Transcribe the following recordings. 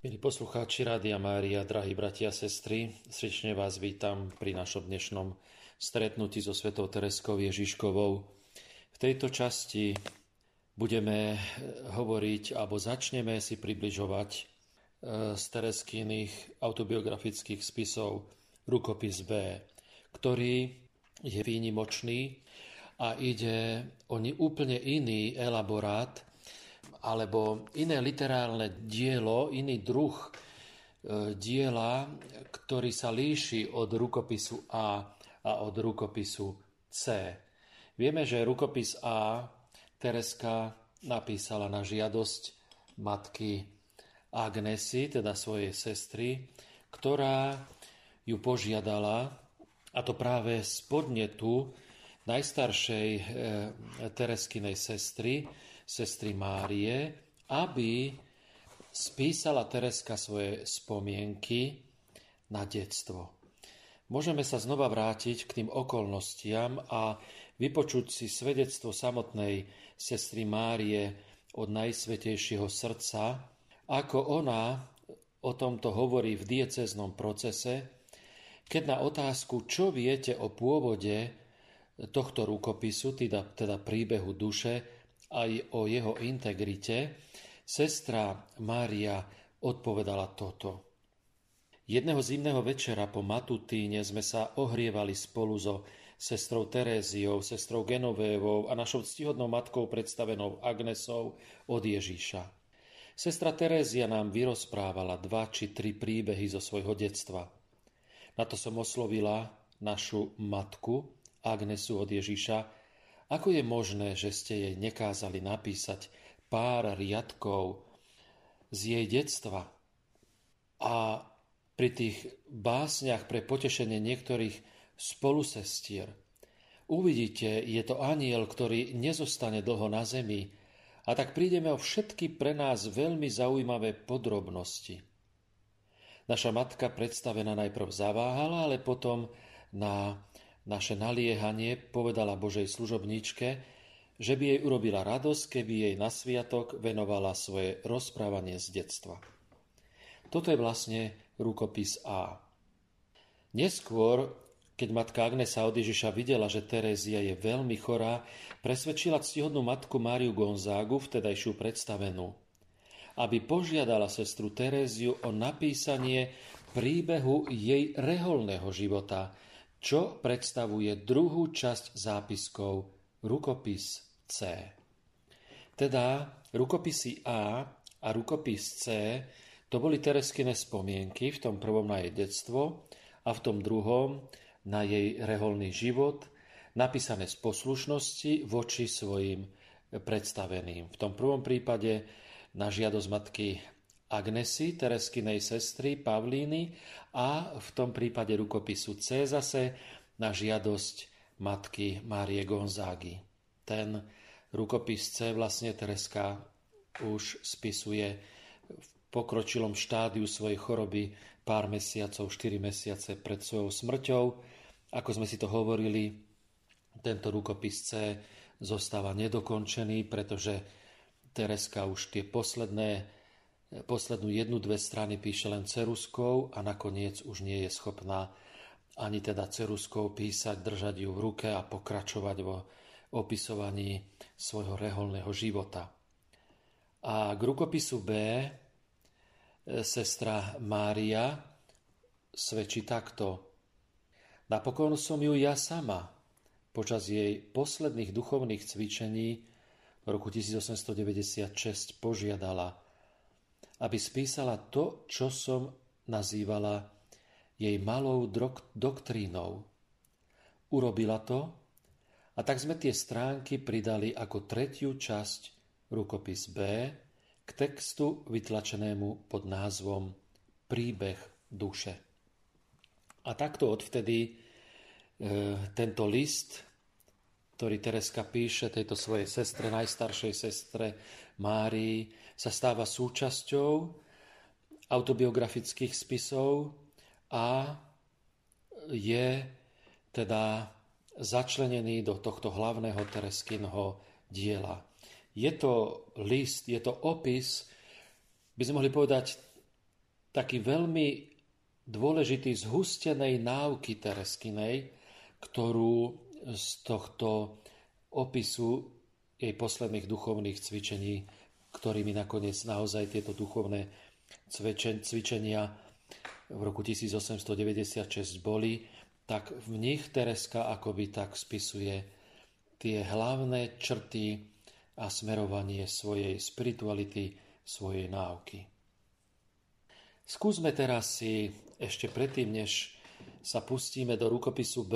Milí poslucháči Rádia Mária, drahí bratia a sestry, srdečne vás vítam pri našom dnešnom stretnutí so svetou Tereskou Ježiškovou. V tejto časti budeme hovoriť, alebo začneme si približovať e, z Tereskyných autobiografických spisov Rukopis B, ktorý je výnimočný a ide o úplne iný elaborát alebo iné literárne dielo, iný druh e, diela, ktorý sa líši od rukopisu A a od rukopisu C. Vieme, že rukopis A Tereska napísala na žiadosť matky Agnesy, teda svojej sestry, ktorá ju požiadala, a to práve z podnetu najstaršej e, Tereskinej sestry, sestry Márie, aby spísala Tereska svoje spomienky na detstvo. Môžeme sa znova vrátiť k tým okolnostiam a vypočuť si svedectvo samotnej sestry Márie od Najsvetejšieho srdca, ako ona o tomto hovorí v dieceznom procese, keď na otázku, čo viete o pôvode tohto rukopisu, teda, teda príbehu duše, aj o jeho integrite, sestra Mária odpovedala toto. Jedného zimného večera po Matutíne sme sa ohrievali spolu so sestrou Teréziou, sestrou Genovévou a našou ctihodnou matkou predstavenou Agnesou od Ježíša. Sestra Terézia nám vyrozprávala dva či tri príbehy zo svojho detstva. Na to som oslovila našu matku Agnesu od Ježíša ako je možné, že ste jej nekázali napísať pár riadkov z jej detstva? A pri tých básniach pre potešenie niektorých spolusestier. Uvidíte, je to aniel, ktorý nezostane dlho na zemi. A tak prídeme o všetky pre nás veľmi zaujímavé podrobnosti. Naša matka predstavená najprv zaváhala, ale potom na naše naliehanie povedala Božej služobníčke, že by jej urobila radosť, keby jej na sviatok venovala svoje rozprávanie z detstva. Toto je vlastne rukopis A. Neskôr, keď matka Agnesa od Ježiša videla, že Terézia je veľmi chorá, presvedčila ctihodnú matku Máriu Gonzágu, vtedajšiu predstavenú, aby požiadala sestru Teréziu o napísanie príbehu jej reholného života, čo predstavuje druhú časť zápiskov rukopis C. Teda rukopisy A a rukopis C to boli Tereskine spomienky, v tom prvom na jej detstvo a v tom druhom na jej reholný život, napísané z poslušnosti voči svojim predstaveným. V tom prvom prípade na žiadosť matky Agnesy, Tereskinej sestry Pavlíny a v tom prípade rukopisu C zase na žiadosť matky Márie Gonzágy. Ten rukopis C vlastne Tereska už spisuje v pokročilom štádiu svojej choroby pár mesiacov, 4 mesiace pred svojou smrťou. Ako sme si to hovorili, tento rukopis C zostáva nedokončený, pretože Tereska už tie posledné poslednú jednu, dve strany píše len ceruskou a nakoniec už nie je schopná ani teda ceruskou písať, držať ju v ruke a pokračovať vo opisovaní svojho reholného života. A k rukopisu B e, sestra Mária svedčí takto. Napokon som ju ja sama počas jej posledných duchovných cvičení v roku 1896 požiadala – aby spísala to, čo som nazývala jej malou doktrínou. Urobila to a tak sme tie stránky pridali ako tretiu časť rukopis B k textu vytlačenému pod názvom Príbeh duše. A takto odvtedy e, tento list, ktorý Tereska píše tejto svojej sestre, najstaršej sestre Márii, sa stáva súčasťou autobiografických spisov a je teda začlenený do tohto hlavného Tereskinho diela. Je to list, je to opis, by sme mohli povedať, taký veľmi dôležitý zhustenej náuky Tereskinej, ktorú z tohto opisu jej posledných duchovných cvičení, ktorými nakoniec naozaj tieto duchovné cvičenia v roku 1896 boli, tak v nich Tereska akoby tak spisuje tie hlavné črty a smerovanie svojej spirituality, svojej náuky. Skúsme teraz si ešte predtým, než sa pustíme do rukopisu B,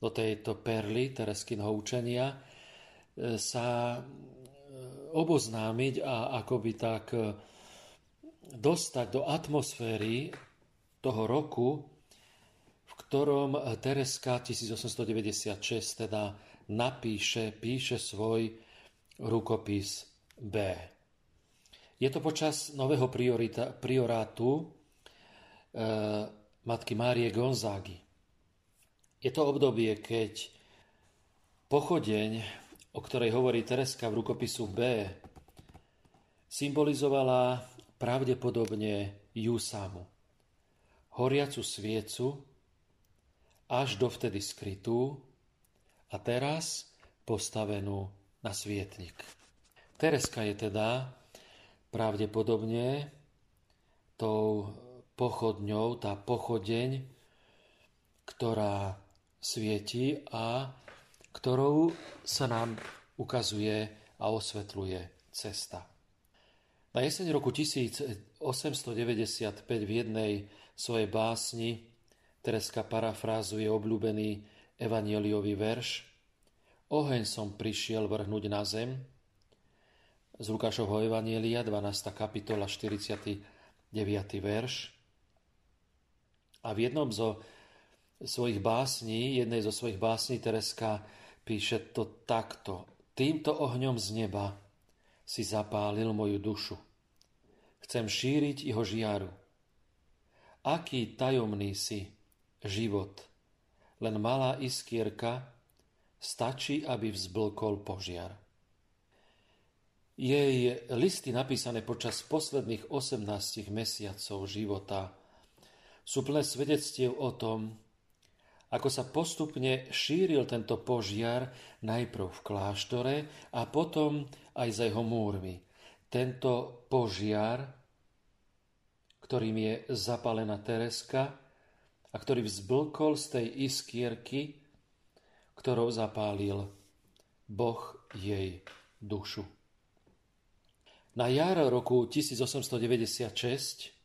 do tejto perly Tereskinho učenia, sa e, oboznámiť a akoby tak e, dostať do atmosféry toho roku, v ktorom Tereska 1896 teda napíše, píše svoj rukopis B. Je to počas nového priorita, priorátu e, matky Márie Gonzágy. Je to obdobie, keď pochodeň, o ktorej hovorí Tereska v rukopisu B, symbolizovala pravdepodobne ju samu. Horiacu sviecu, až dovtedy skrytú a teraz postavenú na svietnik. Tereska je teda pravdepodobne tou pochodňou, tá pochodeň, ktorá svieti a ktorou sa nám ukazuje a osvetľuje cesta. Na jeseň roku 1895 v jednej svojej básni Tereska parafrázuje obľúbený evanieliový verš Oheň som prišiel vrhnúť na zem, z Lukášovho Evanielia, 12. kapitola, 49. verš. A v jednom zo svojich básní, jednej zo svojich básní Tereska píše to takto. Týmto ohňom z neba si zapálil moju dušu. Chcem šíriť jeho žiaru. Aký tajomný si život. Len malá iskierka stačí, aby vzblkol požiar. Jej listy napísané počas posledných 18 mesiacov života sú plné svedectiev o tom, ako sa postupne šíril tento požiar najprv v kláštore a potom aj za jeho múrmi. Tento požiar, ktorým je zapálená Tereska a ktorý vzblkol z tej iskierky, ktorou zapálil Boh jej dušu. Na jar roku 1896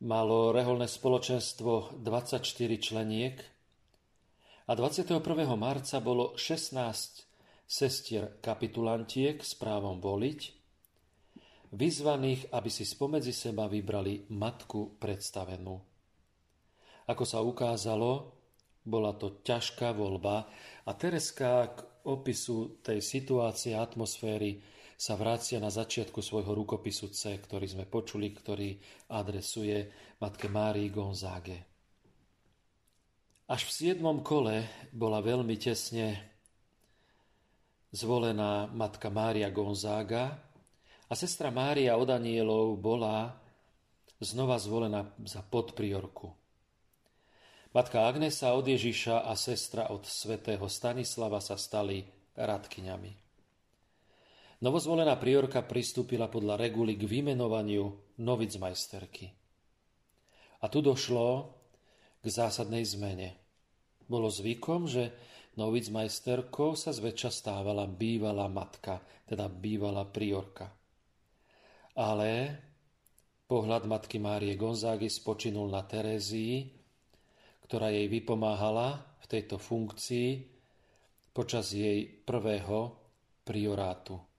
malo reholné spoločenstvo 24 členiek a 21. marca bolo 16 sestier kapitulantiek s právom voliť, vyzvaných, aby si spomedzi seba vybrali matku predstavenú. Ako sa ukázalo, bola to ťažká voľba a Tereska k opisu tej situácie a atmosféry sa vracia na začiatku svojho rukopisu C, ktorý sme počuli, ktorý adresuje matke Márii Gonzáge. Až v siedmom kole bola veľmi tesne zvolená matka Mária Gonzága a sestra Mária od Anielov bola znova zvolená za podpriorku. Matka Agnesa od Ježiša a sestra od svätého Stanislava sa stali radkyňami. Novozvolená priorka pristúpila podľa reguly k vymenovaniu novicmajsterky. A tu došlo k zásadnej zmene. Bolo zvykom, že novicmajsterkou sa zväčša stávala bývalá matka, teda bývalá priorka. Ale pohľad matky Márie Gonzágy spočinul na Terézii, ktorá jej vypomáhala v tejto funkcii počas jej prvého priorátu.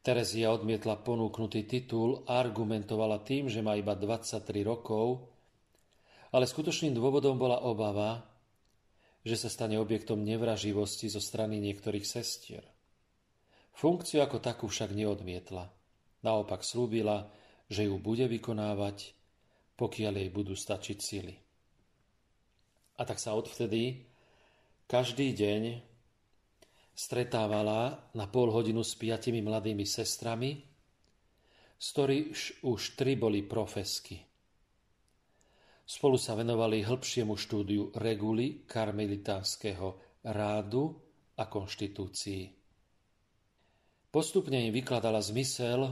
Terezia odmietla ponúknutý titul a argumentovala tým, že má iba 23 rokov, ale skutočným dôvodom bola obava, že sa stane objektom nevraživosti zo strany niektorých sestier. Funkciu ako takú však neodmietla. Naopak slúbila, že ju bude vykonávať, pokiaľ jej budú stačiť sily. A tak sa odvtedy každý deň stretávala na pol hodinu s piatimi mladými sestrami, z ktorých už tri boli profesky. Spolu sa venovali hĺbšiemu štúdiu reguly karmelitánskeho rádu a konštitúcií. Postupne im vykladala zmysel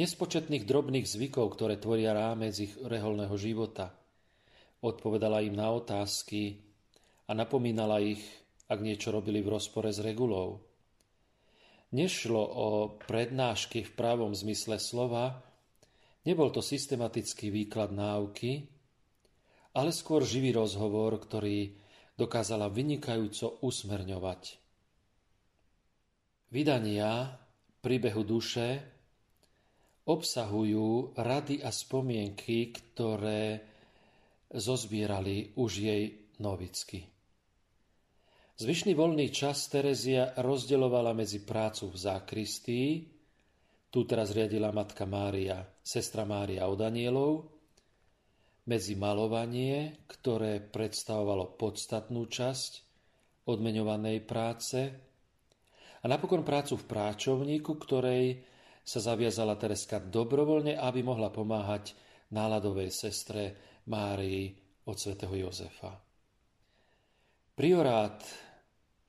nespočetných drobných zvykov, ktoré tvoria rámec ich reholného života. Odpovedala im na otázky a napomínala ich, ak niečo robili v rozpore s regulou. Nešlo o prednášky v pravom zmysle slova, nebol to systematický výklad náuky, ale skôr živý rozhovor, ktorý dokázala vynikajúco usmerňovať. Vydania príbehu duše obsahujú rady a spomienky, ktoré zozbierali už jej novicky. Zvyšný voľný čas Terezia rozdeľovala medzi prácu v zákristii, tu teraz riadila matka Mária, sestra Mária od anielov, medzi malovanie, ktoré predstavovalo podstatnú časť odmeňovanej práce a napokon prácu v práčovníku, ktorej sa zaviazala Tereska dobrovoľne, aby mohla pomáhať náladovej sestre Márii od svätého Jozefa. Priorát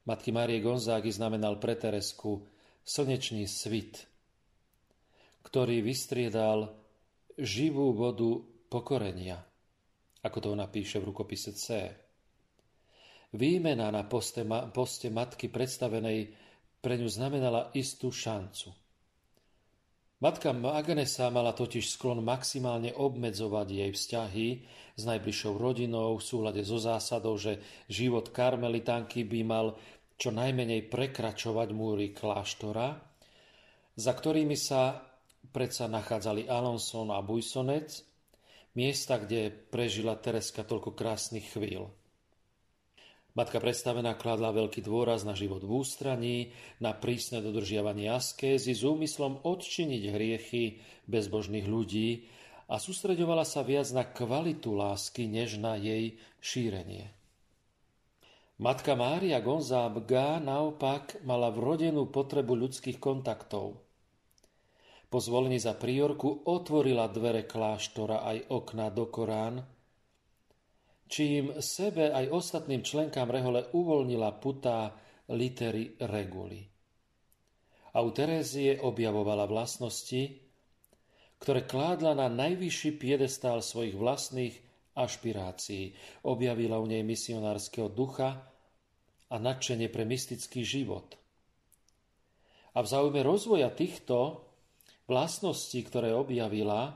matky Márie Gonzágy znamenal pre Teresku slnečný svit, ktorý vystriedal živú vodu pokorenia, ako to ona píše v rukopise C. Výmena na poste, poste matky predstavenej pre ňu znamenala istú šancu. Matka Agnesa mala totiž sklon maximálne obmedzovať jej vzťahy s najbližšou rodinou v súlade so zásadou, že život karmelitánky by mal čo najmenej prekračovať múry kláštora, za ktorými sa predsa nachádzali Alonson a Buissonec, miesta, kde prežila Tereska toľko krásnych chvíľ. Matka predstavená kladla veľký dôraz na život v ústraní, na prísne dodržiavanie askézy s úmyslom odčiniť hriechy bezbožných ľudí a sústreďovala sa viac na kvalitu lásky, než na jej šírenie. Matka Mária Gonzábga naopak mala vrodenú potrebu ľudských kontaktov – po zvolení za priorku otvorila dvere kláštora aj okna do Korán, čím sebe aj ostatným členkám rehole uvoľnila putá litery reguly. A u Terézie objavovala vlastnosti, ktoré kládla na najvyšší piedestál svojich vlastných ašpirácií. Objavila u nej misionárskeho ducha a nadšenie pre mystický život. A v záujme rozvoja týchto vlastnosti, ktoré objavila,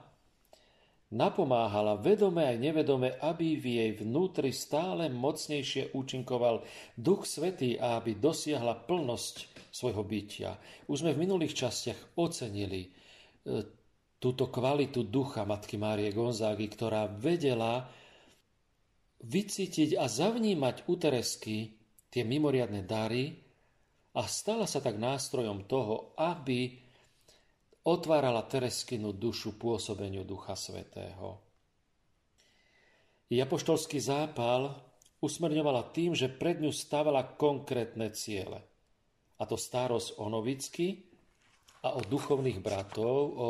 napomáhala vedome aj nevedome, aby v jej vnútri stále mocnejšie účinkoval Duch Svetý a aby dosiahla plnosť svojho bytia. Už sme v minulých častiach ocenili e, túto kvalitu ducha Matky Márie Gonzágy, ktorá vedela vycítiť a zavnímať u Teresky tie mimoriadne dary a stala sa tak nástrojom toho, aby otvárala Tereskinu dušu pôsobeniu Ducha Svetého. I apoštolský zápal usmerňovala tým, že pred ňu stávala konkrétne ciele. A to starosť o novicky a o duchovných bratov, o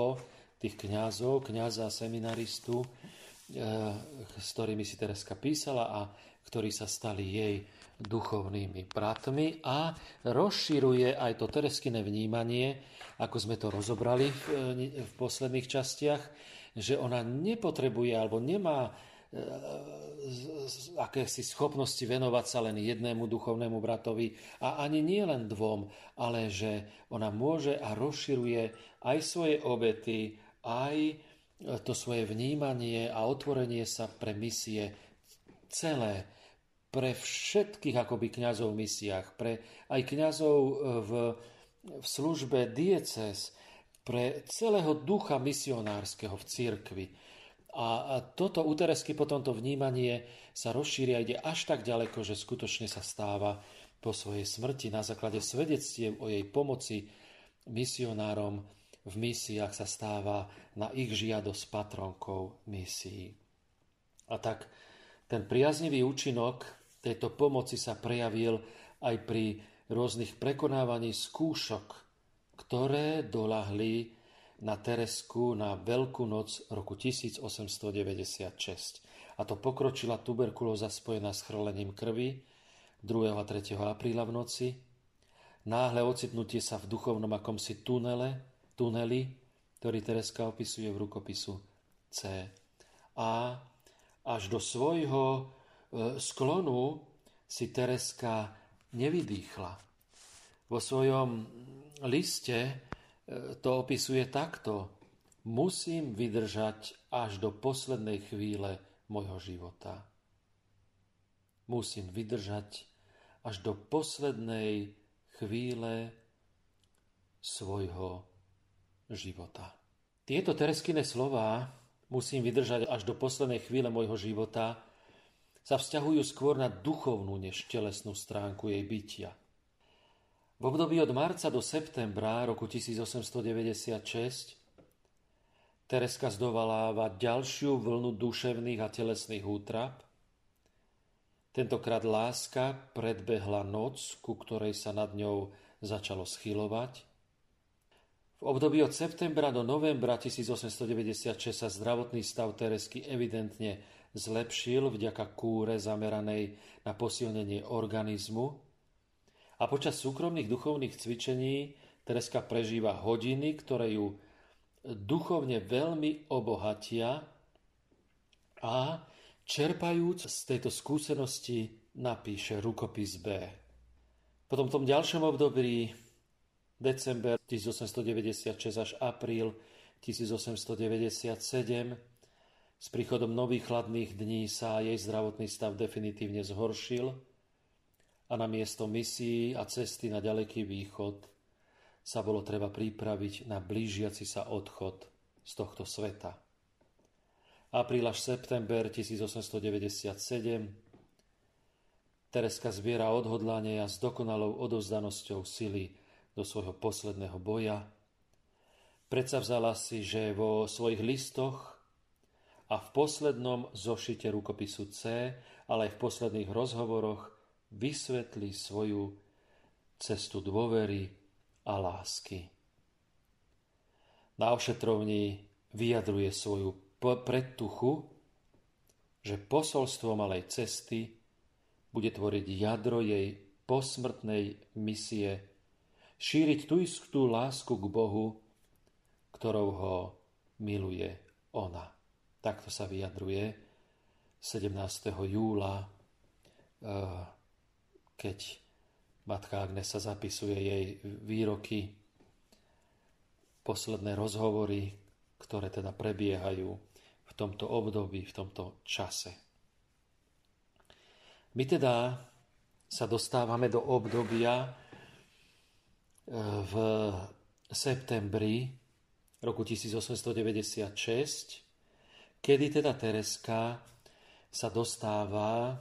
tých kňazov, kňaza seminaristu, eh, s ktorými si Tereska písala a ktorí sa stali jej duchovnými bratmi a rozširuje aj to Tereskine vnímanie, ako sme to rozobrali v, v posledných častiach, že ona nepotrebuje alebo nemá e, akési schopnosti venovať sa len jednému duchovnému bratovi a ani nie len dvom, ale že ona môže a rozširuje aj svoje obety, aj to svoje vnímanie a otvorenie sa pre misie celé, pre všetkých akoby kňazov v misiách, pre aj kňazov v, v službe dieces, pre celého ducha misionárskeho v cirkvi. A, toto u Teresky potom to vnímanie sa rozšíria ide až tak ďaleko, že skutočne sa stáva po svojej smrti na základe svedectiev o jej pomoci misionárom v misiách sa stáva na ich žiadosť patronkou misií. A tak ten priaznivý účinok tejto pomoci sa prejavil aj pri rôznych prekonávaní skúšok, ktoré dolahli na Teresku na Veľkú noc roku 1896. A to pokročila tuberkulóza spojená s chrlením krvi 2. a 3. apríla v noci, náhle ocitnutie sa v duchovnom akomsi tunele, tuneli, ktorý Tereska opisuje v rukopisu C. A až do svojho e, sklonu si Tereska nevydýchla. Vo svojom liste e, to opisuje takto. Musím vydržať až do poslednej chvíle môjho života. Musím vydržať až do poslednej chvíle svojho života. Tieto Tereskine slová musím vydržať až do poslednej chvíle môjho života sa vzťahujú skôr na duchovnú než telesnú stránku jej bytia. V období od marca do septembra roku 1896 Tereska zdovaláva ďalšiu vlnu duševných a telesných útrap. Tentokrát láska predbehla noc, ku ktorej sa nad ňou začalo schylovať. V období od septembra do novembra 1896 sa zdravotný stav Teresky evidentne zlepšil vďaka kúre zameranej na posilnenie organizmu a počas súkromných duchovných cvičení Tereska prežíva hodiny, ktoré ju duchovne veľmi obohatia a čerpajúc z tejto skúsenosti napíše rukopis B. Potom v tom ďalšom období december 1896 až apríl 1897 s príchodom nových chladných dní sa jej zdravotný stav definitívne zhoršil a na miesto misií a cesty na ďaleký východ sa bolo treba pripraviť na blížiaci sa odchod z tohto sveta. Apríl až september 1897 Tereska zbiera odhodlanie a s dokonalou odozdanosťou sily do svojho posledného boja. Predsa vzala si, že vo svojich listoch a v poslednom zošite rukopisu C, ale aj v posledných rozhovoroch vysvetlí svoju cestu dôvery a lásky. Na ošetrovni vyjadruje svoju predtuchu, že posolstvo malej cesty bude tvoriť jadro jej posmrtnej misie šíriť tú istú lásku k Bohu, ktorou ho miluje ona. Takto sa vyjadruje 17. júla, eh, keď matka Agnesa zapisuje jej výroky, posledné rozhovory, ktoré teda prebiehajú v tomto období, v tomto čase. My teda sa dostávame do obdobia, v septembri roku 1896, kedy teda Tereska sa dostáva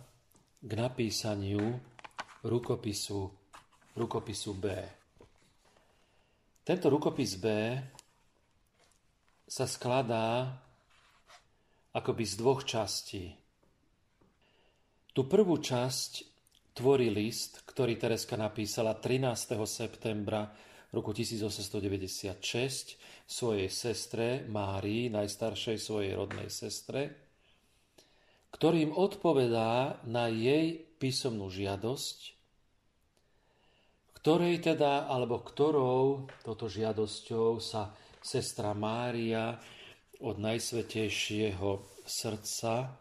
k napísaniu rukopisu, rukopisu B. Tento rukopis B sa skladá akoby z dvoch častí. Tú prvú časť tvorí list, ktorý Tereska napísala 13. septembra roku 1896 svojej sestre Márii, najstaršej svojej rodnej sestre, ktorým odpovedá na jej písomnú žiadosť, ktorej teda, alebo ktorou toto žiadosťou sa sestra Mária od najsvetejšieho srdca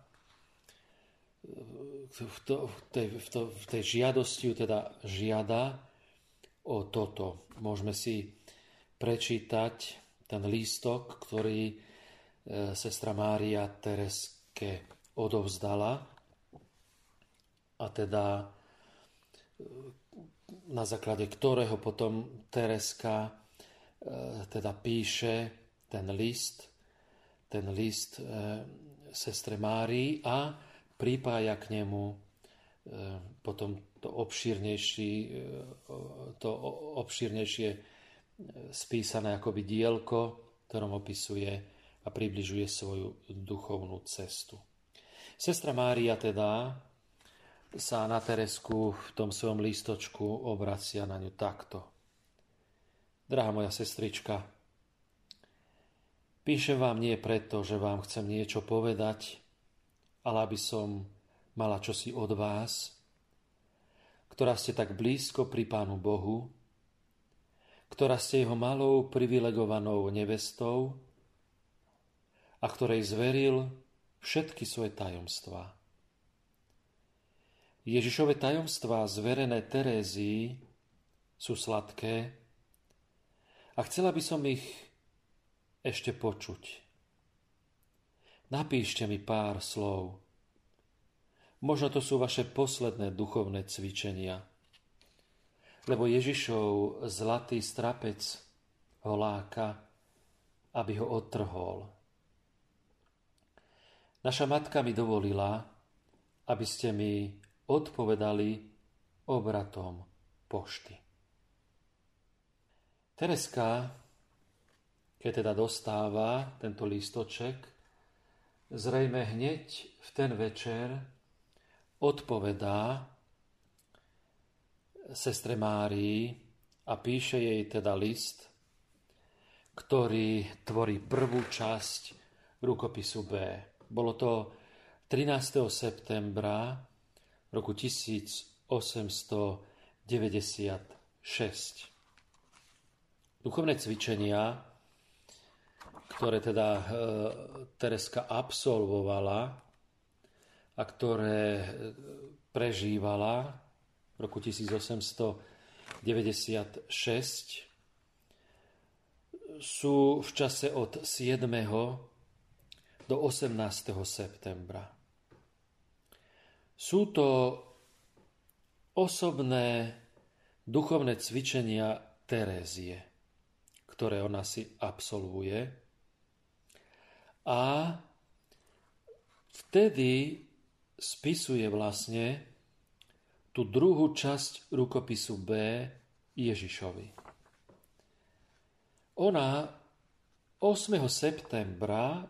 v, to, v, tej, v, to, v tej žiadosti teda žiada o toto. Môžeme si prečítať ten lístok, ktorý e, sestra Mária Tereske odovzdala a teda e, na základe ktorého potom Tereska e, teda píše ten list, ten list sestre Márii a pripája k nemu e, potom to obšírnejší, e, to obšírnejšie e, spísané akoby dielko, ktorom opisuje a približuje svoju duchovnú cestu. Sestra Mária teda sa na Teresku v tom svojom lístočku obracia na ňu takto. Drahá moja sestrička, Píšem vám nie preto, že vám chcem niečo povedať, ale aby som mala čosi od vás, ktorá ste tak blízko pri Pánu Bohu, ktorá ste jeho malou privilegovanou nevestou a ktorej zveril všetky svoje tajomstvá. Ježišove tajomstvá zverené Terézii sú sladké a chcela by som ich ešte počuť. Napíšte mi pár slov. Možno to sú vaše posledné duchovné cvičenia. Lebo Ježišov zlatý strapec ho láka, aby ho odtrhol. Naša matka mi dovolila, aby ste mi odpovedali obratom pošty. Tereska, keď teda dostáva tento lístoček, zrejme hneď v ten večer odpovedá sestre Márii a píše jej teda list, ktorý tvorí prvú časť rukopisu B. Bolo to 13. septembra roku 1896. Duchovné cvičenia, ktoré teda e, Tereska absolvovala a ktoré e, prežívala v roku 1896, sú v čase od 7. do 18. septembra. Sú to osobné duchovné cvičenia Terézie, ktoré ona si absolvuje. A vtedy spisuje vlastne tú druhú časť rukopisu B Ježišovi. Ona 8. septembra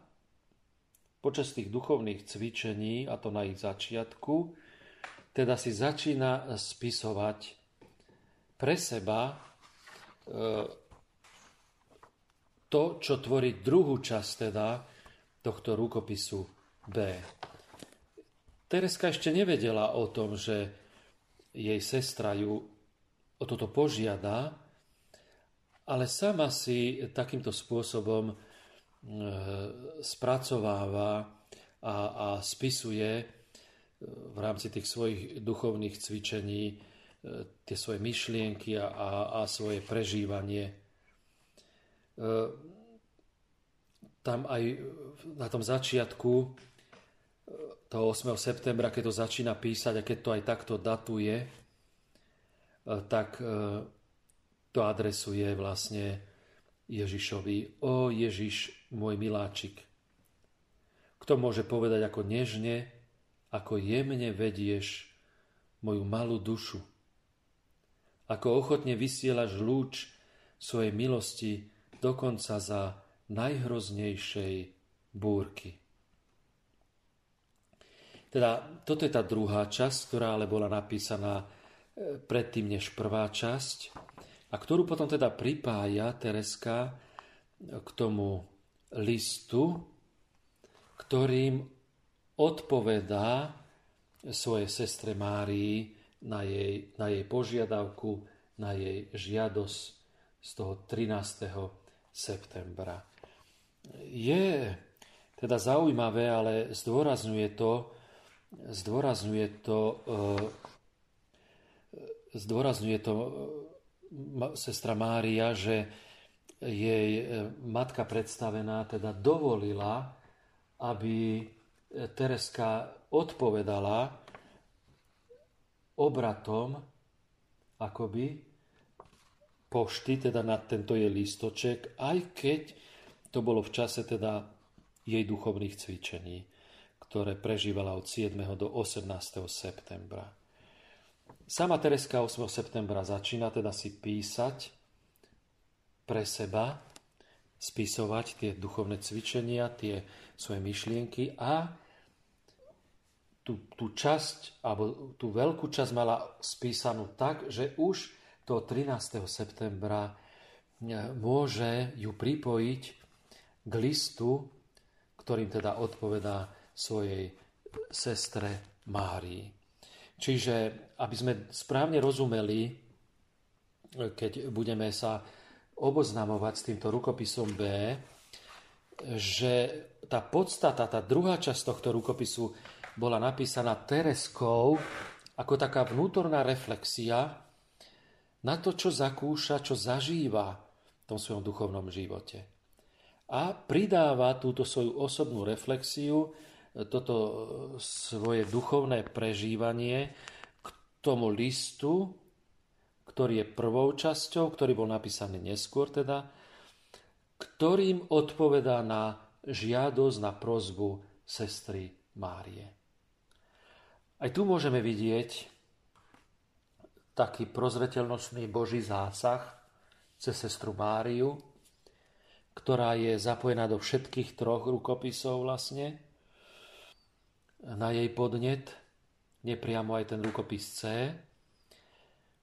počas tých duchovných cvičení, a to na ich začiatku, teda si začína spisovať pre seba e, to, čo tvorí druhú časť teda tohto rukopisu B. Tereska ešte nevedela o tom, že jej sestra ju o toto požiada, ale sama si takýmto spôsobom E, spracováva a, a spisuje e, v rámci tých svojich duchovných cvičení e, tie svoje myšlienky a, a, a svoje prežívanie. Tam aj na tom začiatku toho 8. septembra, keď to začína písať a keď to aj takto datuje, tak to adresuje vlastne Ježišovi, o Ježiš, môj miláčik. Kto môže povedať, ako nežne, ako jemne vedieš moju malú dušu? Ako ochotne vysielaš lúč svojej milosti dokonca za najhroznejšej búrky. Teda toto je tá druhá časť, ktorá ale bola napísaná e, predtým než prvá časť a ktorú potom teda pripája Tereska k tomu listu, ktorým odpovedá svojej sestre Márii na jej, na jej požiadavku, na jej žiadosť z toho 13. septembra. Je teda zaujímavé, ale zdôrazňuje to, zdôrazňuje to, e, zdôrazňuje to sestra Mária, že jej e, matka predstavená teda dovolila, aby Tereska odpovedala obratom akoby pošty, teda na tento jej lístoček, aj keď to bolo v čase teda jej duchovných cvičení, ktoré prežívala od 7. do 18. septembra. Sama Tereska 8. septembra začína teda si písať pre seba, spisovať tie duchovné cvičenia, tie svoje myšlienky a tú, tú časť, alebo tú veľkú časť mala spísanú tak, že už do 13. septembra e, môže ju pripojiť k listu, ktorým teda odpovedá svojej sestre Márii. Čiže, aby sme správne rozumeli, keď budeme sa oboznamovať s týmto rukopisom B, že tá podstata, tá druhá časť tohto rukopisu bola napísaná Tereskou ako taká vnútorná reflexia na to, čo zakúša, čo zažíva v tom svojom duchovnom živote. A pridáva túto svoju osobnú reflexiu, toto svoje duchovné prežívanie k tomu listu, ktorý je prvou časťou, ktorý bol napísaný neskôr teda, ktorým odpovedá na žiadosť, na prozbu sestry Márie. Aj tu môžeme vidieť taký prozretelnostný Boží zásah cez sestru Máriu, ktorá je zapojená do všetkých troch rukopisov vlastne. Na jej podnet, nepriamo aj ten rukopis C,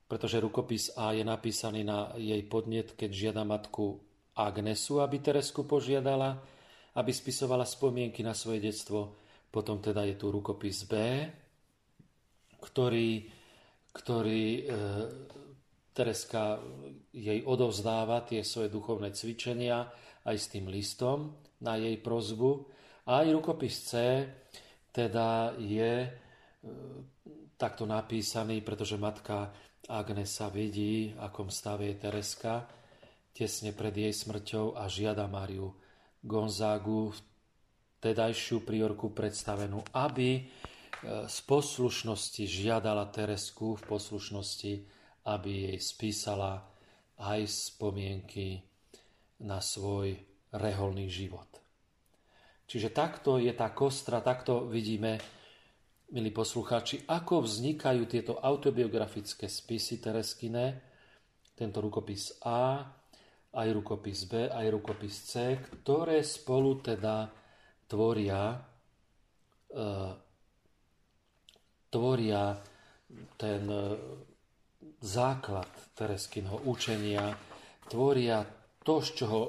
pretože rukopis A je napísaný na jej podnet, keď žiada matku Agnesu, aby Teresku požiadala, aby spisovala spomienky na svoje detstvo. Potom teda je tu rukopis B, ktorý, ktorý e, Tereska jej odovzdáva tie svoje duchovné cvičenia aj s tým listom na jej prozbu. A aj rukopis C teda je e, takto napísaný, pretože matka Agnesa vidí, akom stave je Tereska tesne pred jej smrťou a žiada Mariu Gonzágu, tedajšiu priorku predstavenú, aby z poslušnosti žiadala Teresku v poslušnosti, aby jej spísala aj spomienky na svoj reholný život. Čiže takto je tá kostra, takto vidíme, milí poslucháči, ako vznikajú tieto autobiografické spisy Tereskine, tento rukopis A, aj rukopis B, aj rukopis C, ktoré spolu teda tvoria e, tvoria ten e, základ Tereskinho učenia, tvoria to, z čoho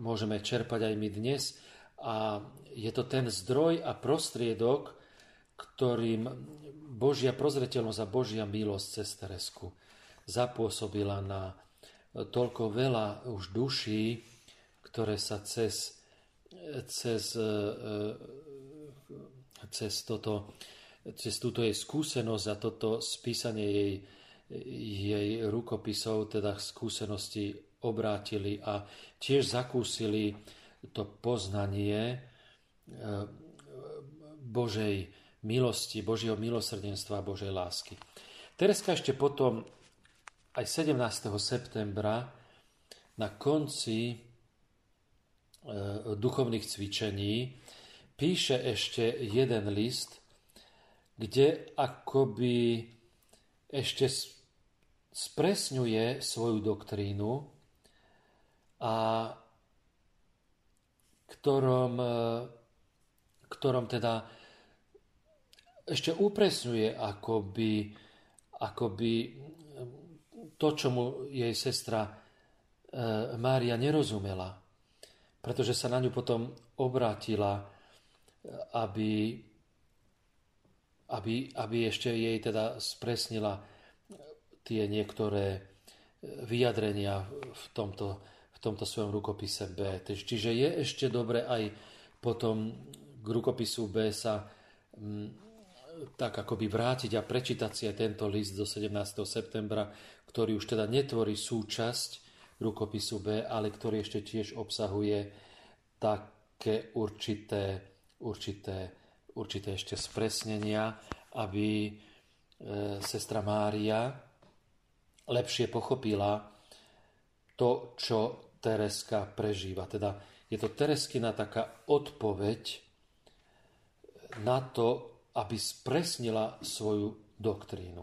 môžeme čerpať aj my dnes. A je to ten zdroj a prostriedok, ktorým Božia prozretelnosť a Božia milosť cez Teresku zapôsobila na toľko veľa už duší, ktoré sa cez, cez, e, e, cez toto cez túto jej skúsenosť a toto spísanie jej, jej rukopisov, teda skúsenosti obrátili a tiež zakúsili to poznanie e, Božej milosti, Božieho milosrdenstva a Božej lásky. Tereska ešte potom aj 17. septembra na konci e, duchovných cvičení píše ešte jeden list, kde akoby ešte spresňuje svoju doktrínu a ktorom, e, ktorom teda ešte upresňuje akoby, akoby to, čo mu jej sestra e, Mária nerozumela, pretože sa na ňu potom obrátila, aby aby, aby ešte jej teda spresnila tie niektoré vyjadrenia v tomto, v tomto svojom rukopise B. Čiže je ešte dobre aj potom k rukopisu B sa m, mm, tak akoby vrátiť a prečítať si aj tento list do 17. septembra, ktorý už teda netvorí súčasť rukopisu B, ale ktorý ešte tiež obsahuje také určité, určité určité ešte spresnenia, aby e, sestra Mária lepšie pochopila to, čo Tereska prežíva. Teda je to Tereskina taká odpoveď na to, aby spresnila svoju doktrínu.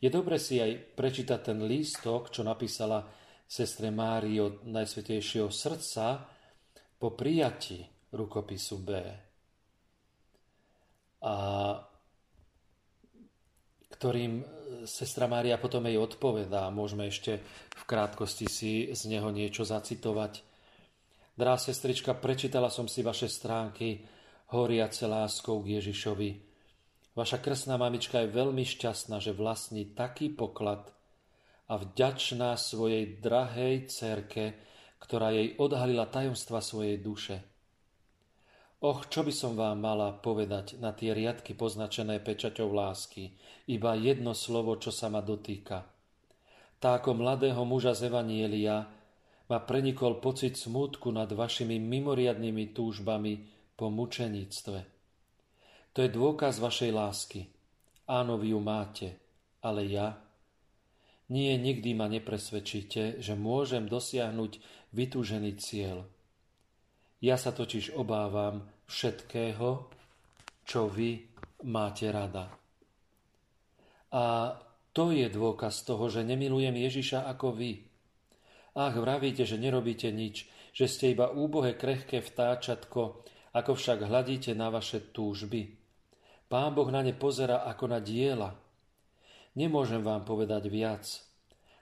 Je dobre si aj prečítať ten lístok, čo napísala sestre Mári od Najsvetejšieho srdca po prijati rukopisu B a ktorým sestra Mária potom jej odpovedá. Môžeme ešte v krátkosti si z neho niečo zacitovať. Drá sestrička, prečítala som si vaše stránky, horiace láskou k Ježišovi. Vaša krsná mamička je veľmi šťastná, že vlastní taký poklad a vďačná svojej drahej cerke, ktorá jej odhalila tajomstva svojej duše. Och, čo by som vám mala povedať na tie riadky poznačené pečaťou lásky, iba jedno slovo, čo sa ma dotýka. Tá ako mladého muža z Evanielia ma prenikol pocit smútku nad vašimi mimoriadnými túžbami po mučeníctve. To je dôkaz vašej lásky. Áno, vy ju máte, ale ja? Nie, nikdy ma nepresvedčíte, že môžem dosiahnuť vytúžený cieľ. Ja sa totiž obávam všetkého, čo vy máte rada. A to je dôkaz toho, že nemilujem Ježiša ako vy – Ach, vravíte, že nerobíte nič, že ste iba úbohé krehké vtáčatko, ako však hľadíte na vaše túžby. Pán Boh na ne pozera ako na diela. Nemôžem vám povedať viac.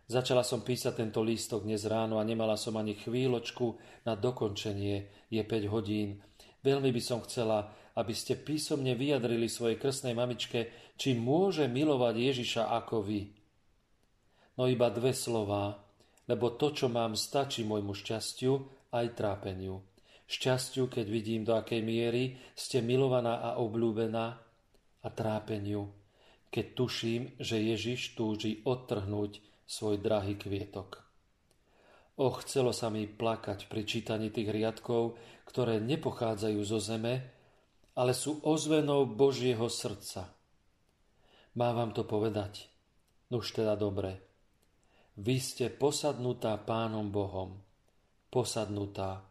Začala som písať tento lístok dnes ráno a nemala som ani chvíľočku na dokončenie. Je 5 hodín. Veľmi by som chcela, aby ste písomne vyjadrili svojej krstnej mamičke, či môže milovať Ježiša ako vy. No iba dve slová, lebo to, čo mám, stačí môjmu šťastiu aj trápeniu. Šťastiu, keď vidím, do akej miery ste milovaná a obľúbená a trápeniu, keď tuším, že Ježiš túži odtrhnúť svoj drahý kvietok. O, chcelo sa mi plakať pri čítaní tých riadkov, ktoré nepochádzajú zo zeme, ale sú ozvenou Božieho srdca. Má vám to povedať? Nuž teda dobre. Vy ste posadnutá Pánom Bohom, posadnutá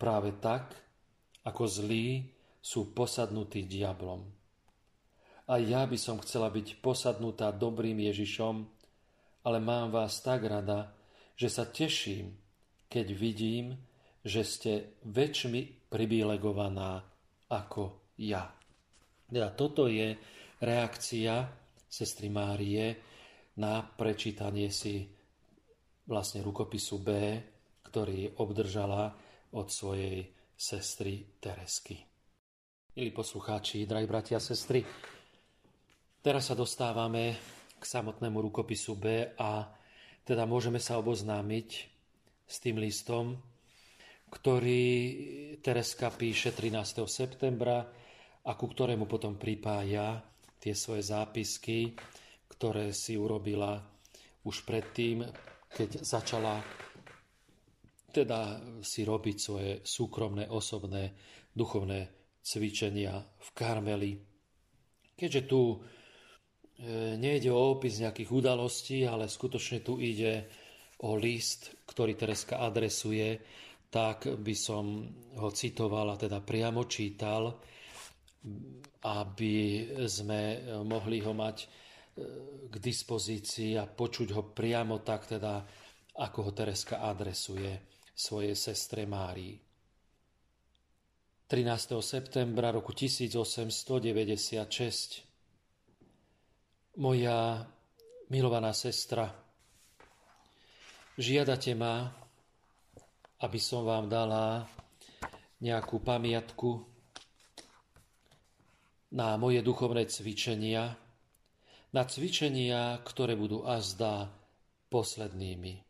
práve tak, ako zlí sú posadnutí diablom. A ja by som chcela byť posadnutá dobrým Ježišom, ale mám vás tak rada, že sa teším, keď vidím, že ste väčšmi privilegovaná ako ja. Teda toto je reakcia sestry Márie na prečítanie si vlastne rukopisu B, ktorý obdržala od svojej sestry Teresky. Milí poslucháči, drahí bratia a sestry, teraz sa dostávame k samotnému rukopisu B a teda môžeme sa oboznámiť s tým listom, ktorý Tereska píše 13. septembra a ku ktorému potom pripája tie svoje zápisky, ktoré si urobila už predtým keď začala teda si robiť svoje súkromné, osobné, duchovné cvičenia v Karmeli. Keďže tu nejde o opis nejakých udalostí, ale skutočne tu ide o list, ktorý Tereska adresuje, tak by som ho citoval a teda priamo čítal, aby sme mohli ho mať k dispozícii a počuť ho priamo tak teda, ako ho Tereska adresuje svojej sestre Márii. 13. septembra roku 1896 Moja milovaná sestra, žiadate ma, aby som vám dala nejakú pamiatku na moje duchovné cvičenia, na cvičenia, ktoré budú azda poslednými.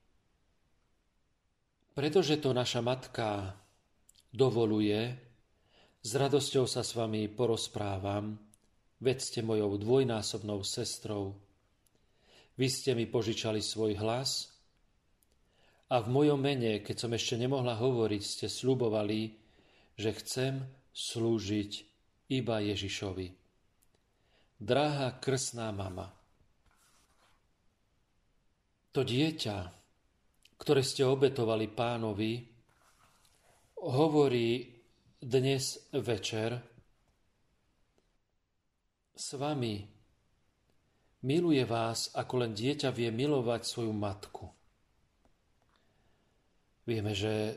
Pretože to naša matka dovoluje, s radosťou sa s vami porozprávam, veď ste mojou dvojnásobnou sestrou. Vy ste mi požičali svoj hlas a v mojom mene, keď som ešte nemohla hovoriť, ste slubovali, že chcem slúžiť iba Ježišovi. Drahá krsná mama, to dieťa, ktoré ste obetovali pánovi, hovorí dnes večer s vami, miluje vás, ako len dieťa vie milovať svoju matku. Vieme, že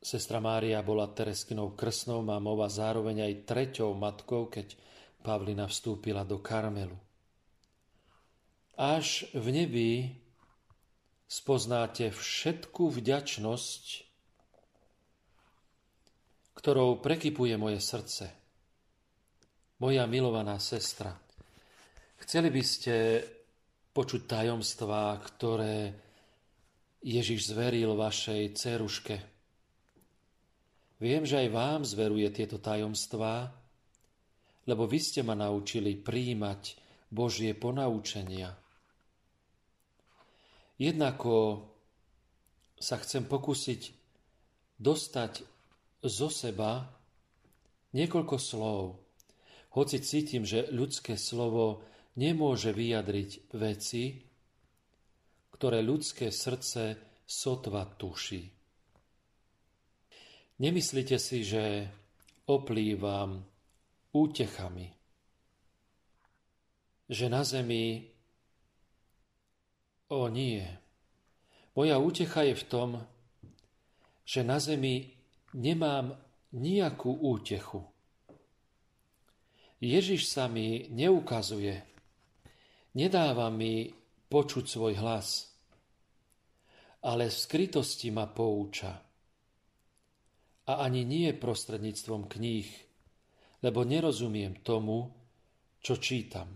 sestra Mária bola Tereskinou krsnou mamou a zároveň aj treťou matkou, keď Pavlina vstúpila do Karmelu. Až v nebi spoznáte všetku vďačnosť, ktorou prekypuje moje srdce. Moja milovaná sestra, chceli by ste počuť tajomstvá, ktoré Ježiš zveril vašej ceruške. Viem, že aj vám zveruje tieto tajomstvá, lebo vy ste ma naučili príjmať Božie ponaučenia. Jednako sa chcem pokúsiť dostať zo seba niekoľko slov, hoci cítim, že ľudské slovo nemôže vyjadriť veci, ktoré ľudské srdce sotva tuší. Nemyslíte si, že oplývam útechami, že na zemi o nie. Moja útecha je v tom, že na zemi nemám nejakú útechu. Ježiš sa mi neukazuje, nedáva mi počuť svoj hlas, ale v skrytosti ma pouča. A ani nie prostredníctvom kníh, lebo nerozumiem tomu, čo čítam.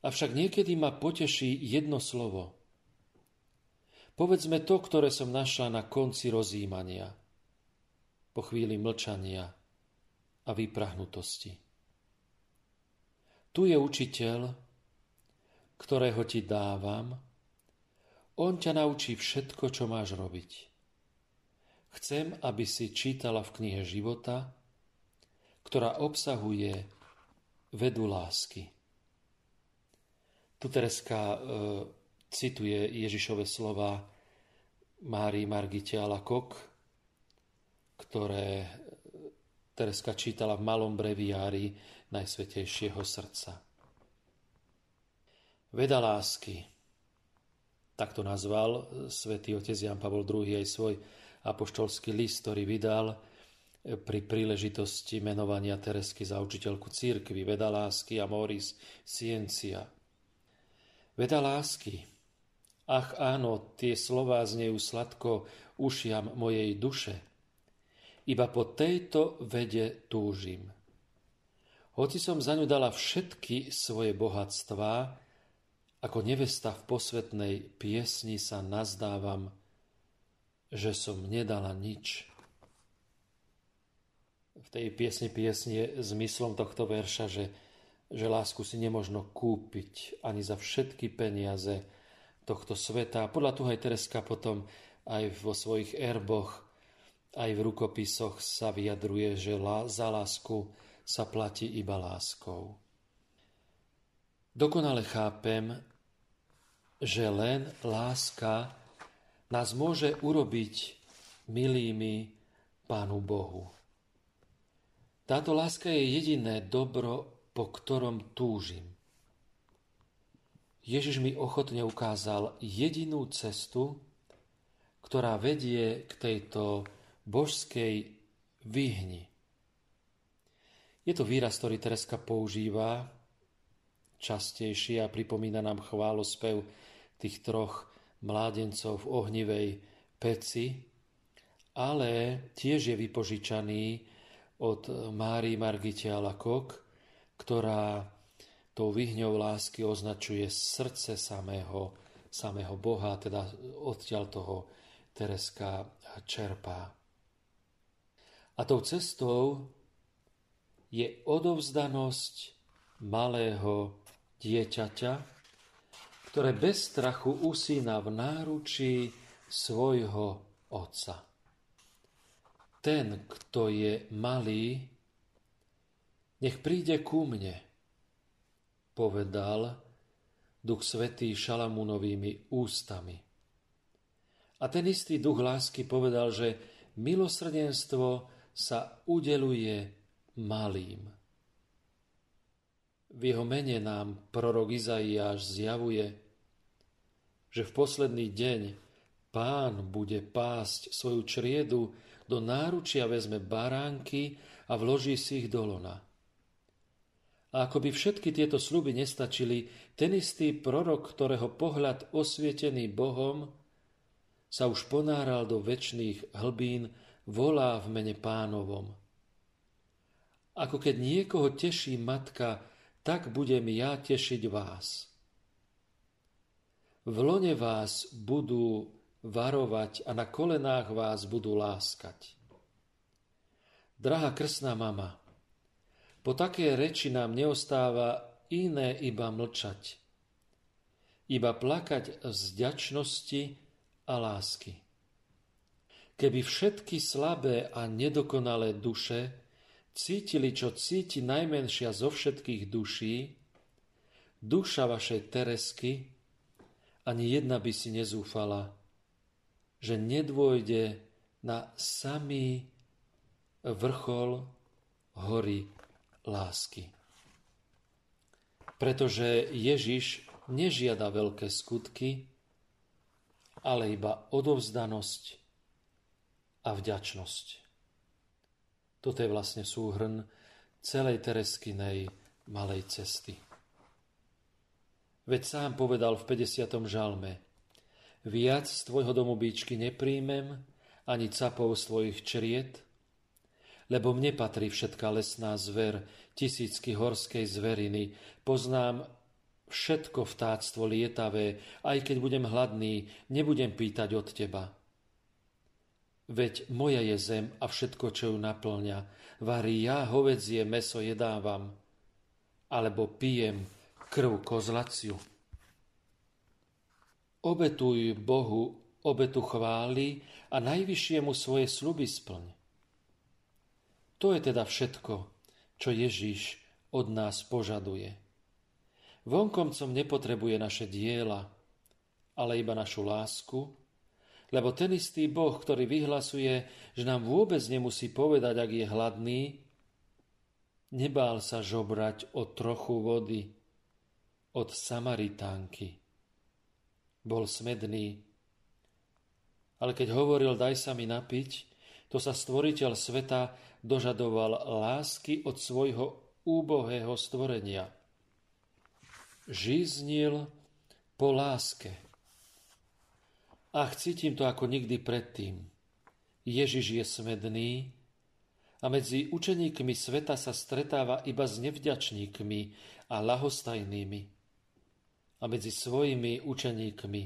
Avšak niekedy ma poteší jedno slovo. Povedzme to, ktoré som našla na konci rozjímania, po chvíli mlčania a vyprahnutosti. Tu je učiteľ, ktorého ti dávam, on ťa naučí všetko, čo máš robiť. Chcem, aby si čítala v knihe života, ktorá obsahuje vedu lásky. Tu Tereska e, cituje Ježišove slova Márii Margite Alakok, ktoré Tereska čítala v malom breviári Najsvetejšieho srdca. Veda lásky tak to nazval svätý otec Jan Pavol II aj svoj apoštolský list, ktorý vydal pri príležitosti menovania Teresky za učiteľku církvy, veda lásky a moris scientia. Veda lásky. Ach áno, tie slová znejú sladko ušiam mojej duše. Iba po tejto vede túžim. Hoci som za ňu dala všetky svoje bohatstvá, ako nevesta v posvetnej piesni sa nazdávam, že som nedala nič. V tej piesni piesni je zmyslom tohto verša, že, že lásku si nemožno kúpiť ani za všetky peniaze tohto sveta. Podľa toho aj Tereska potom aj vo svojich erboch, aj v rukopisoch sa vyjadruje, že za lásku sa platí iba láskou. Dokonale chápem, že len láska nás môže urobiť milými Pánu Bohu. Táto láska je jediné dobro, po ktorom túžim. Ježiš mi ochotne ukázal jedinú cestu, ktorá vedie k tejto božskej výhni. Je to výraz, ktorý Tereska používa častejšie a pripomína nám chválospev tých troch mládencov v ohnivej peci, ale tiež je vypožičaný od Márii Margite Alakok, ktorá tou vyhňou lásky označuje srdce samého, samého Boha, teda odtiaľ toho Tereska čerpá. A tou cestou je odovzdanosť malého dieťaťa, ktoré bez strachu usína v náručí svojho otca. Ten, kto je malý, nech príde ku mne, povedal Duch Svetý Šalamúnovými ústami. A ten istý duch lásky povedal, že milosrdenstvo sa udeluje malým. V jeho mene nám prorok Izaiáš zjavuje, že v posledný deň pán bude pásť svoju čriedu, do náručia vezme baránky a vloží si ich do lona. A ako by všetky tieto sluby nestačili, ten istý prorok, ktorého pohľad osvietený Bohom, sa už ponáral do väčšných hlbín volá v mene pánovom. Ako keď niekoho teší matka, tak budem ja tešiť vás. V lone vás budú varovať a na kolenách vás budú láskať. Drahá krsná mama, po také reči nám neostáva iné iba mlčať, iba plakať z ďačnosti a lásky. Keby všetky slabé a nedokonalé duše cítili, čo cíti najmenšia zo všetkých duší, duša vašej Teresky, ani jedna by si nezúfala, že nedôjde na samý vrchol hory lásky. Pretože Ježiš nežiada veľké skutky, ale iba odovzdanosť a vďačnosť. Toto je vlastne súhrn celej Tereskinej malej cesty. Veď sám povedal v 50. žalme Viac z tvojho domu bíčky nepríjmem, ani capov svojich čriet, lebo mne patrí všetká lesná zver, tisícky horskej zveriny. Poznám všetko vtáctvo lietavé, aj keď budem hladný, nebudem pýtať od teba. Veď moja je zem a všetko, čo ju naplňa. Varí ja hovedzie meso jedávam, alebo pijem krv kozlaciu. Obetuj Bohu obetu chvály a najvyššiemu svoje sluby splň. To je teda všetko, čo Ježiš od nás požaduje. Vonkomcom nepotrebuje naše diela, ale iba našu lásku, lebo ten istý Boh, ktorý vyhlasuje, že nám vôbec nemusí povedať, ak je hladný, nebál sa žobrať o trochu vody od Samaritánky. Bol smedný, ale keď hovoril, daj sa mi napiť, to sa stvoriteľ sveta dožadoval lásky od svojho úbohého stvorenia. Žiznil po láske. Ach, cítim to ako nikdy predtým. Ježiš je smedný a medzi učeníkmi sveta sa stretáva iba s nevďačníkmi a lahostajnými. A medzi svojimi učeníkmi,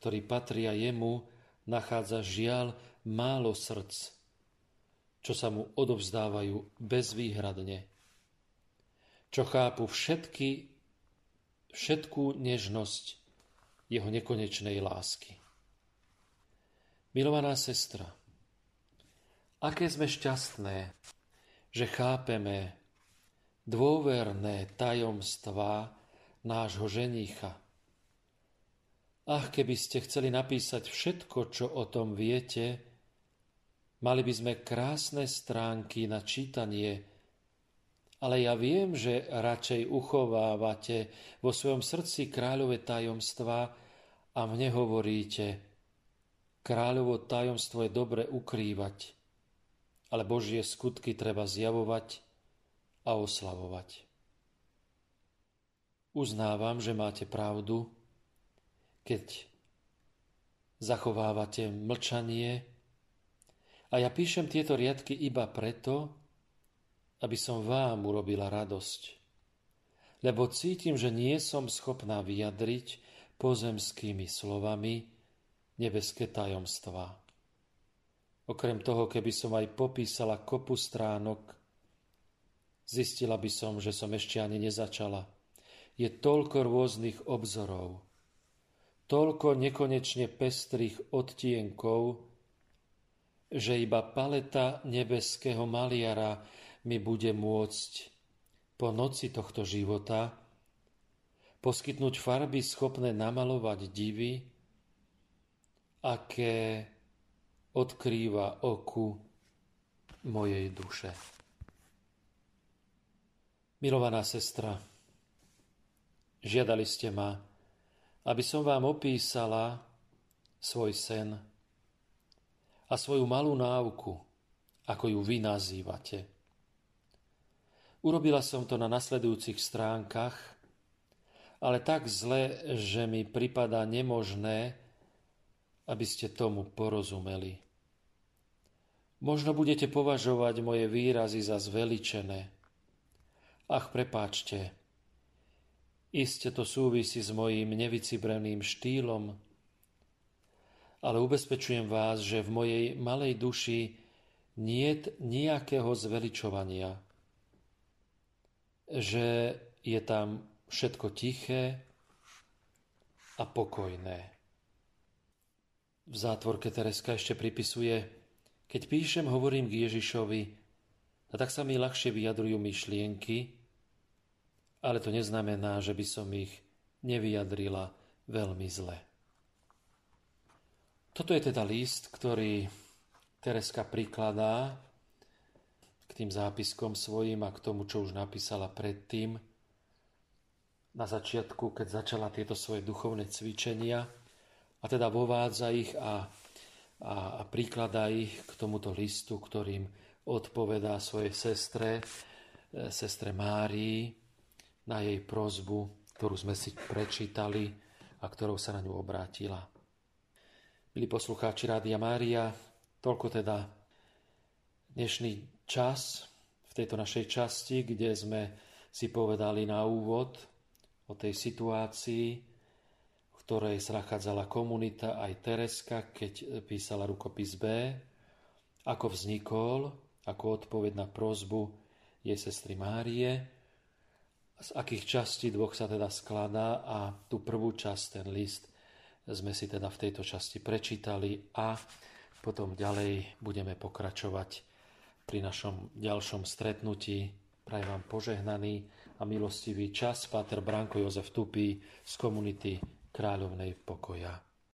ktorí patria jemu, nachádza žiaľ málo srdc čo sa mu odovzdávajú bezvýhradne, čo chápu všetky, všetkú nežnosť jeho nekonečnej lásky. Milovaná sestra, aké sme šťastné, že chápeme dôverné tajomstvá nášho ženícha. Ach, keby ste chceli napísať všetko, čo o tom viete, Mali by sme krásne stránky na čítanie, ale ja viem, že radšej uchovávate vo svojom srdci kráľové tajomstva a mne hovoríte, kráľovo tajomstvo je dobre ukrývať, ale Božie skutky treba zjavovať a oslavovať. Uznávam, že máte pravdu, keď zachovávate mlčanie a ja píšem tieto riadky iba preto, aby som vám urobila radosť. Lebo cítim, že nie som schopná vyjadriť pozemskými slovami nebeské tajomstvá. Okrem toho, keby som aj popísala kopu stránok, zistila by som, že som ešte ani nezačala. Je toľko rôznych obzorov, toľko nekonečne pestrých odtienkov, že iba paleta nebeského maliara mi bude môcť po noci tohto života poskytnúť farby schopné namalovať divy, aké odkrýva oku mojej duše. Milovaná sestra, žiadali ste ma, aby som vám opísala svoj sen, a svoju malú náuku, ako ju vy nazývate. Urobila som to na nasledujúcich stránkach, ale tak zle, že mi pripadá nemožné, aby ste tomu porozumeli. Možno budete považovať moje výrazy za zveličené. Ach, prepáčte, iste to súvisí s mojím nevycibreným štýlom, ale ubezpečujem vás, že v mojej malej duši niet nejakého zveličovania, že je tam všetko tiché a pokojné. V zátvorke Tereska ešte pripisuje keď píšem, hovorím k Ježišovi, a tak sa mi ľahšie vyjadrujú myšlienky, ale to neznamená, že by som ich nevyjadrila veľmi zle. Toto je teda list, ktorý Tereska prikladá k tým zápiskom svojim a k tomu, čo už napísala predtým, na začiatku, keď začala tieto svoje duchovné cvičenia a teda vovádza ich a a, a prikladá ich k tomuto listu, ktorým odpovedá svojej sestre, e, sestre Márii, na jej prozbu, ktorú sme si prečítali a ktorou sa na ňu obrátila. Milí poslucháči Rádia Mária, toľko teda dnešný čas v tejto našej časti, kde sme si povedali na úvod o tej situácii, ktorej sa nachádzala komunita aj Tereska, keď písala rukopis B, ako vznikol, ako odpoveď na prozbu jej sestry Márie, z akých častí dvoch sa teda skladá a tú prvú časť, ten list, sme si teda v tejto časti prečítali a potom ďalej budeme pokračovať pri našom ďalšom stretnutí. Prajem vám požehnaný a milostivý čas. Páter Branko Jozef Tupý z komunity králov nejpokoja. No